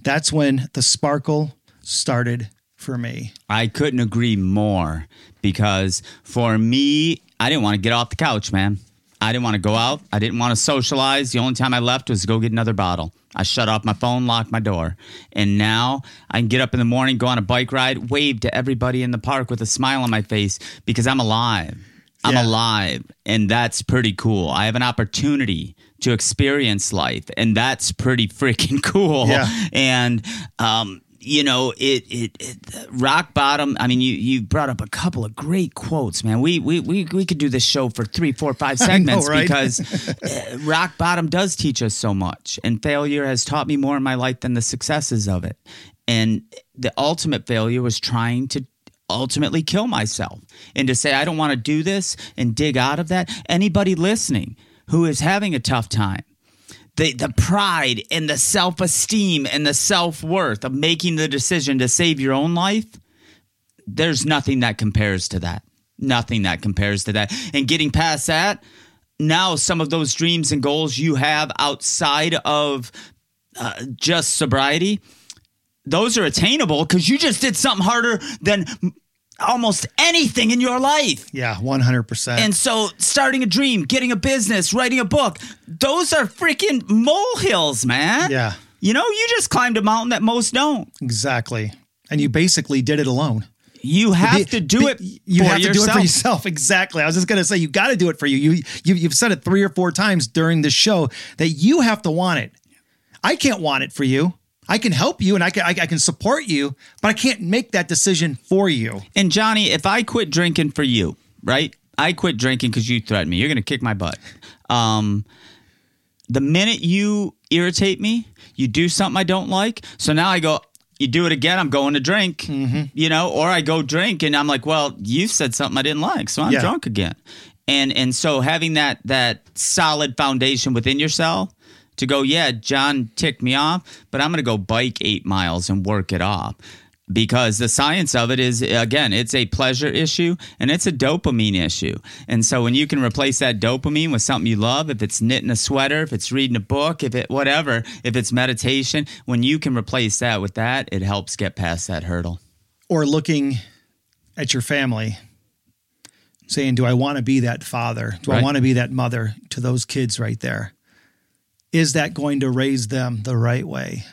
That's when the sparkle started for me. I couldn't agree more because for me, I didn't want to get off the couch, man. I didn't want to go out. I didn't want to socialize. The only time I left was to go get another bottle. I shut off my phone, locked my door. And now I can get up in the morning, go on a bike ride, wave to everybody in the park with a smile on my face because I'm alive. I'm Yeah. alive. And that's pretty cool. I have an opportunity to experience life. And that's pretty freaking cool. Yeah. And, um, you know, it, it, it rock bottom. I mean, you you brought up a couple of great quotes, man. We we we, we could do this show for three, four, five I know, segments right? because uh, rock bottom does teach us so much, and failure has taught me more in my life than the successes of it. And the ultimate failure was trying to ultimately kill myself and to say I don't want to do this and dig out of that. Anybody listening who is having a tough time the the pride and the self esteem and the self worth of making the decision to save your own life, there's nothing that compares to that. Nothing that compares to that. And getting past that, now some of those dreams and goals you have outside of uh, just sobriety, those are attainable because you just did something harder than almost anything in your life. Yeah, 100%. And so, starting a dream, getting a business, writing a book, those are freaking molehills, man. Yeah. You know, you just climbed a mountain that most don't. exactly. And you basically did it alone. You have Be- to do be- it. You for have to do it yourself. for yourself. Exactly. I was just to say you got to do it for you. You, you. You've said it three or four times during the show that you have to want it. I can't want it for you. I can help you and I can I, I can support you, but I can't make that decision for you. And Johnny, if I quit drinking for you, right? I quit drinking because you threatened me. You're going to kick my butt. Um, the minute you irritate me, you do something I don't like. So now I go, you do it again, I'm going to drink, Mm-hmm. you know, or I go drink and I'm like, well, you said something I didn't like. So I'm Yeah. drunk again. And, and so having that, that solid foundation within yourself to go, yeah, John ticked me off, but I'm going to go bike eight miles and work it off because the science of it is again it's a pleasure issue and it's a dopamine issue and so when you can replace that dopamine with something you love if it's knitting a sweater if it's reading a book if it whatever if it's meditation when you can replace that with that it helps get past that hurdle Or looking at your family, saying, "Do I want to be that father? Do I want to be that mother to those kids right there? Is that going to raise them the right way?"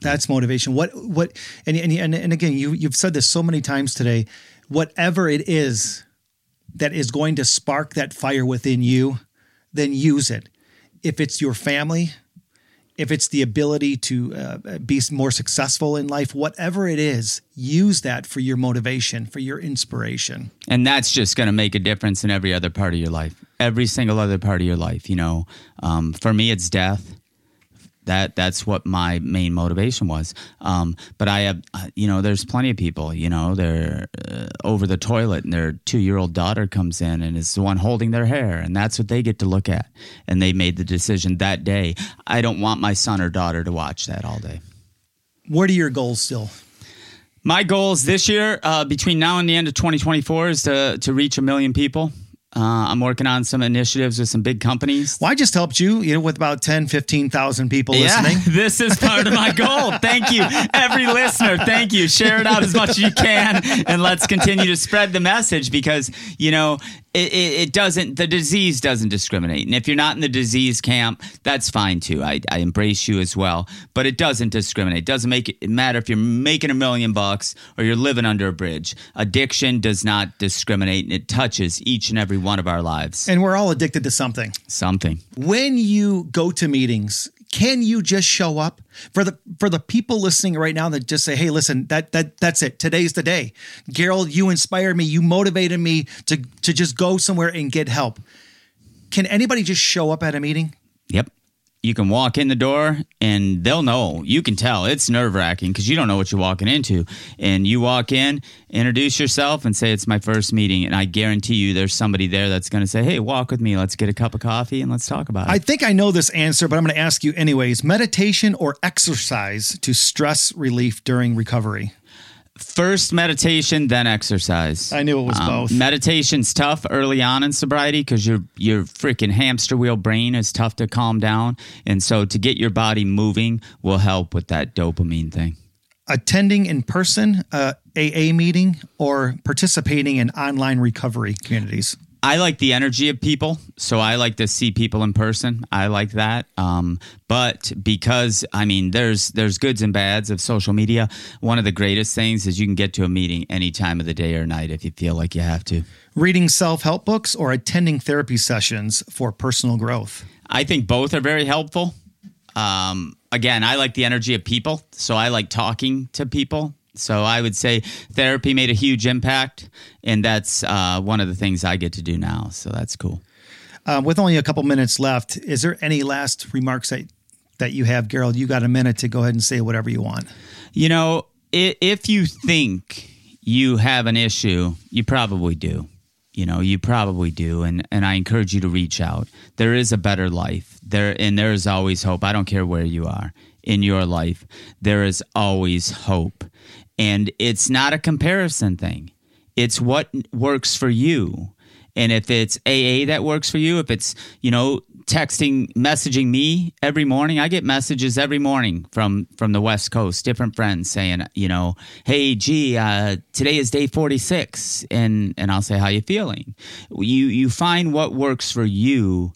That's motivation. What what and and and, again, you you've said this so many times today. Whatever it is that is going to spark that fire within you, then use it. If it's your family, if it's the ability to uh, be more successful in life, whatever it is, use that for your motivation, for your inspiration. and that's just going to make a difference in every other part of your life every single other part of your life you know um, for me it's death that that's what my main motivation was um, but i have uh, you know there's plenty of people you know they're uh, over the toilet and their two-year-old daughter comes in and is the one holding their hair and that's what they get to look at and they made the decision that day i don't want my son or daughter to watch that all day What are your goals still? my goals this year, uh, between now and the end of 2024, is to to reach a million people. Uh, I'm working on some initiatives with some big companies. Well, I just helped you, you know, with about 10, 15,000 people listening. This is part of my goal. Thank you, every listener. Thank you. Share it out as much as you can, and let's continue to spread the message because you know it, it, it doesn't. The disease doesn't discriminate, and if you're not in the disease camp, that's fine too. I, I embrace you as well, but it doesn't discriminate. It doesn't make it matter if you're making a million bucks or you're living under a bridge. Addiction does not discriminate, and it touches each and every one of our lives. And we're all addicted to something. Something. When you go to meetings, can you just show up for the for the people listening right now that just say, "Hey, listen, that that that's it. Today's the day." Garold, you inspired me. You motivated me to to just go somewhere and get help. Can anybody just show up at a meeting? Yep. You can walk in the door and they'll know. You can tell it's nerve wracking because you don't know what you're walking into. And you walk in, introduce yourself, and say, It's my first meeting. And I guarantee you there's somebody there that's going to say, Hey, walk with me. Let's get a cup of coffee and let's talk about it. I think I know this answer, but I'm going to ask you anyways. Meditation or exercise to stress relief during recovery? First meditation, then exercise. I knew it was both. Meditation's tough early on in sobriety because your your freaking hamster wheel brain is tough to calm down, and so to get your body moving will help with that dopamine thing. Attending in person uh, AA meeting or participating in online recovery communities? I like the energy of people, so I like to see people in person. I like that. Um, but because I mean, there's there's goods and bads of social media. One of the greatest things is you can get to a meeting any time of the day or night if you feel like you have to. Reading self help books or attending therapy sessions for personal growth? I think both are very helpful. Um, again, I like the energy of people, so I like talking to people. So I would say therapy made a huge impact, and that's uh, one of the things I get to do now. So that's cool. Uh, with only a couple minutes left, is there any last remarks that, that you have, Garold? You got a minute to go ahead and say whatever you want. You know, if you think you have an issue, you probably do. You know, you probably do, and and I encourage you to reach out. There is a better life there, and there is always hope. I don't care where you are in your life. There is always hope, and it's not a comparison thing. It's what works for you. And if it's AA that works for you, if it's, you know, texting, messaging me every morning. I get messages every morning from from the West Coast, different friends saying, you know, hey, gee, uh, today is day forty six, and and I'll say, how you feeling? You you find what works for you,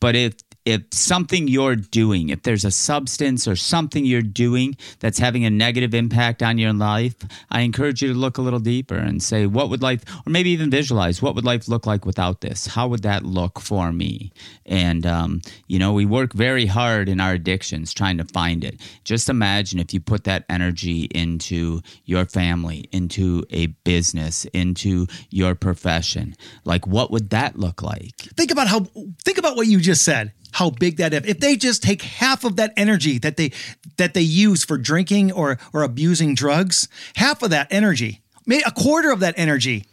but if if something you're doing, if there's a substance or something you're doing that's having a negative impact on your life, I encourage you to look a little deeper and say, what would life, or maybe even visualize, what would life look like without this? How would that look for me? And, um, you know, we work very hard in our addictions trying to find it. Just imagine if you put that energy into your family, into a business, into your profession. Like, what would that look like? Think about how, think about what you just said how big that if if they just take half of that energy that they that they use for drinking or or abusing drugs, half of that energy, maybe a quarter of that energy,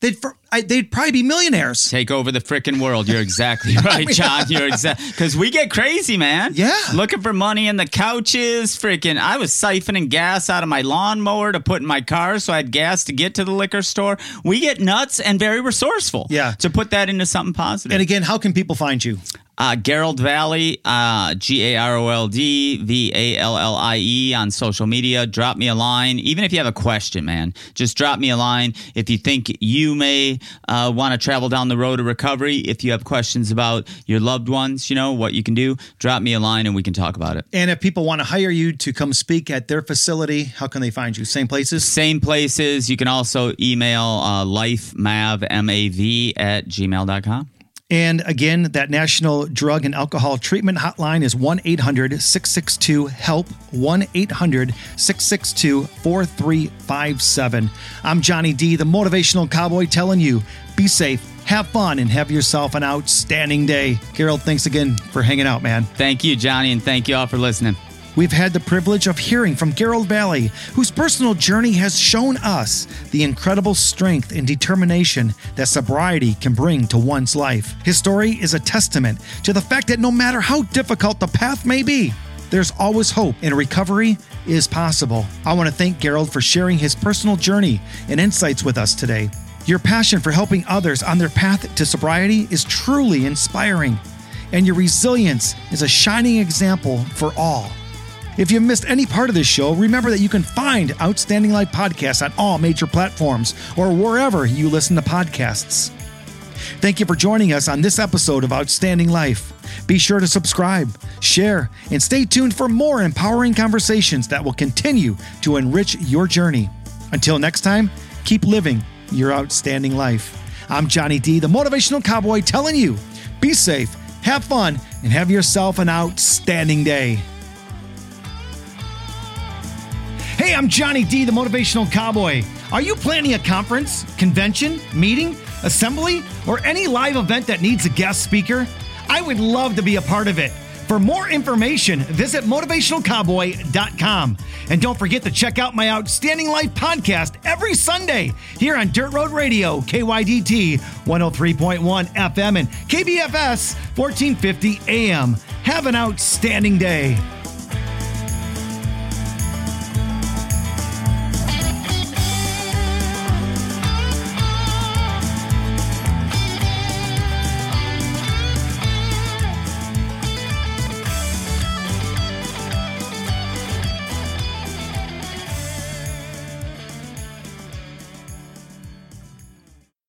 they'd I, they'd probably be millionaires. Take over the freaking world. You're exactly right, I mean, John. You're exactly because we get crazy, man. Yeah, looking for money in the couches. Freaking, I was siphoning gas out of my lawnmower to put in my car, so I had gas to get to the liquor store. We get nuts and very resourceful. Yeah, to put that into something positive. And again, how can people find you? Uh, Garold Vallie, uh, G A R O L D V A L L I E on social media. Drop me a line. Even if you have a question, man, just drop me a line. If you think you may uh, want to travel down the road of recovery, if you have questions about your loved ones, you know, what you can do, drop me a line and we can talk about it. And if people want to hire you to come speak at their facility, how can they find you? Same places? Same places. You can also email uh, lifemav, M-A-V, at gmail.com. And again, that National Drug and Alcohol Treatment Hotline is 1 800 662 HELP, 1 800 662 4357. I'm Johnny D, the motivational cowboy, telling you be safe, have fun, and have yourself an outstanding day. Garold, thanks again for hanging out, man. Thank you, Johnny, and thank you all for listening. We've had the privilege of hearing from Garold Vallie, whose personal journey has shown us the incredible strength and determination that sobriety can bring to one's life. His story is a testament to the fact that no matter how difficult the path may be, there's always hope and recovery is possible. I want to thank Garold for sharing his personal journey and insights with us today. Your passion for helping others on their path to sobriety is truly inspiring, and your resilience is a shining example for all. If you missed any part of this show, remember that you can find Outstanding Life podcasts on all major platforms or wherever you listen to podcasts. Thank you for joining us on this episode of Outstanding Life. Be sure to subscribe, share, and stay tuned for more empowering conversations that will continue to enrich your journey. Until next time, keep living your outstanding life. I'm Johnny D, the motivational cowboy, telling you be safe, have fun, and have yourself an outstanding day. Hey, I'm Johnny D, the Motivational Cowboy. Are you planning a conference, convention, meeting, assembly, or any live event that needs a guest speaker? I would love to be a part of it. For more information, visit motivationalcowboy.com. And don't forget to check out my Outstanding Life podcast every Sunday here on Dirt Road Radio, KYDT 103.1 FM and KBFS 1450 AM. Have an outstanding day.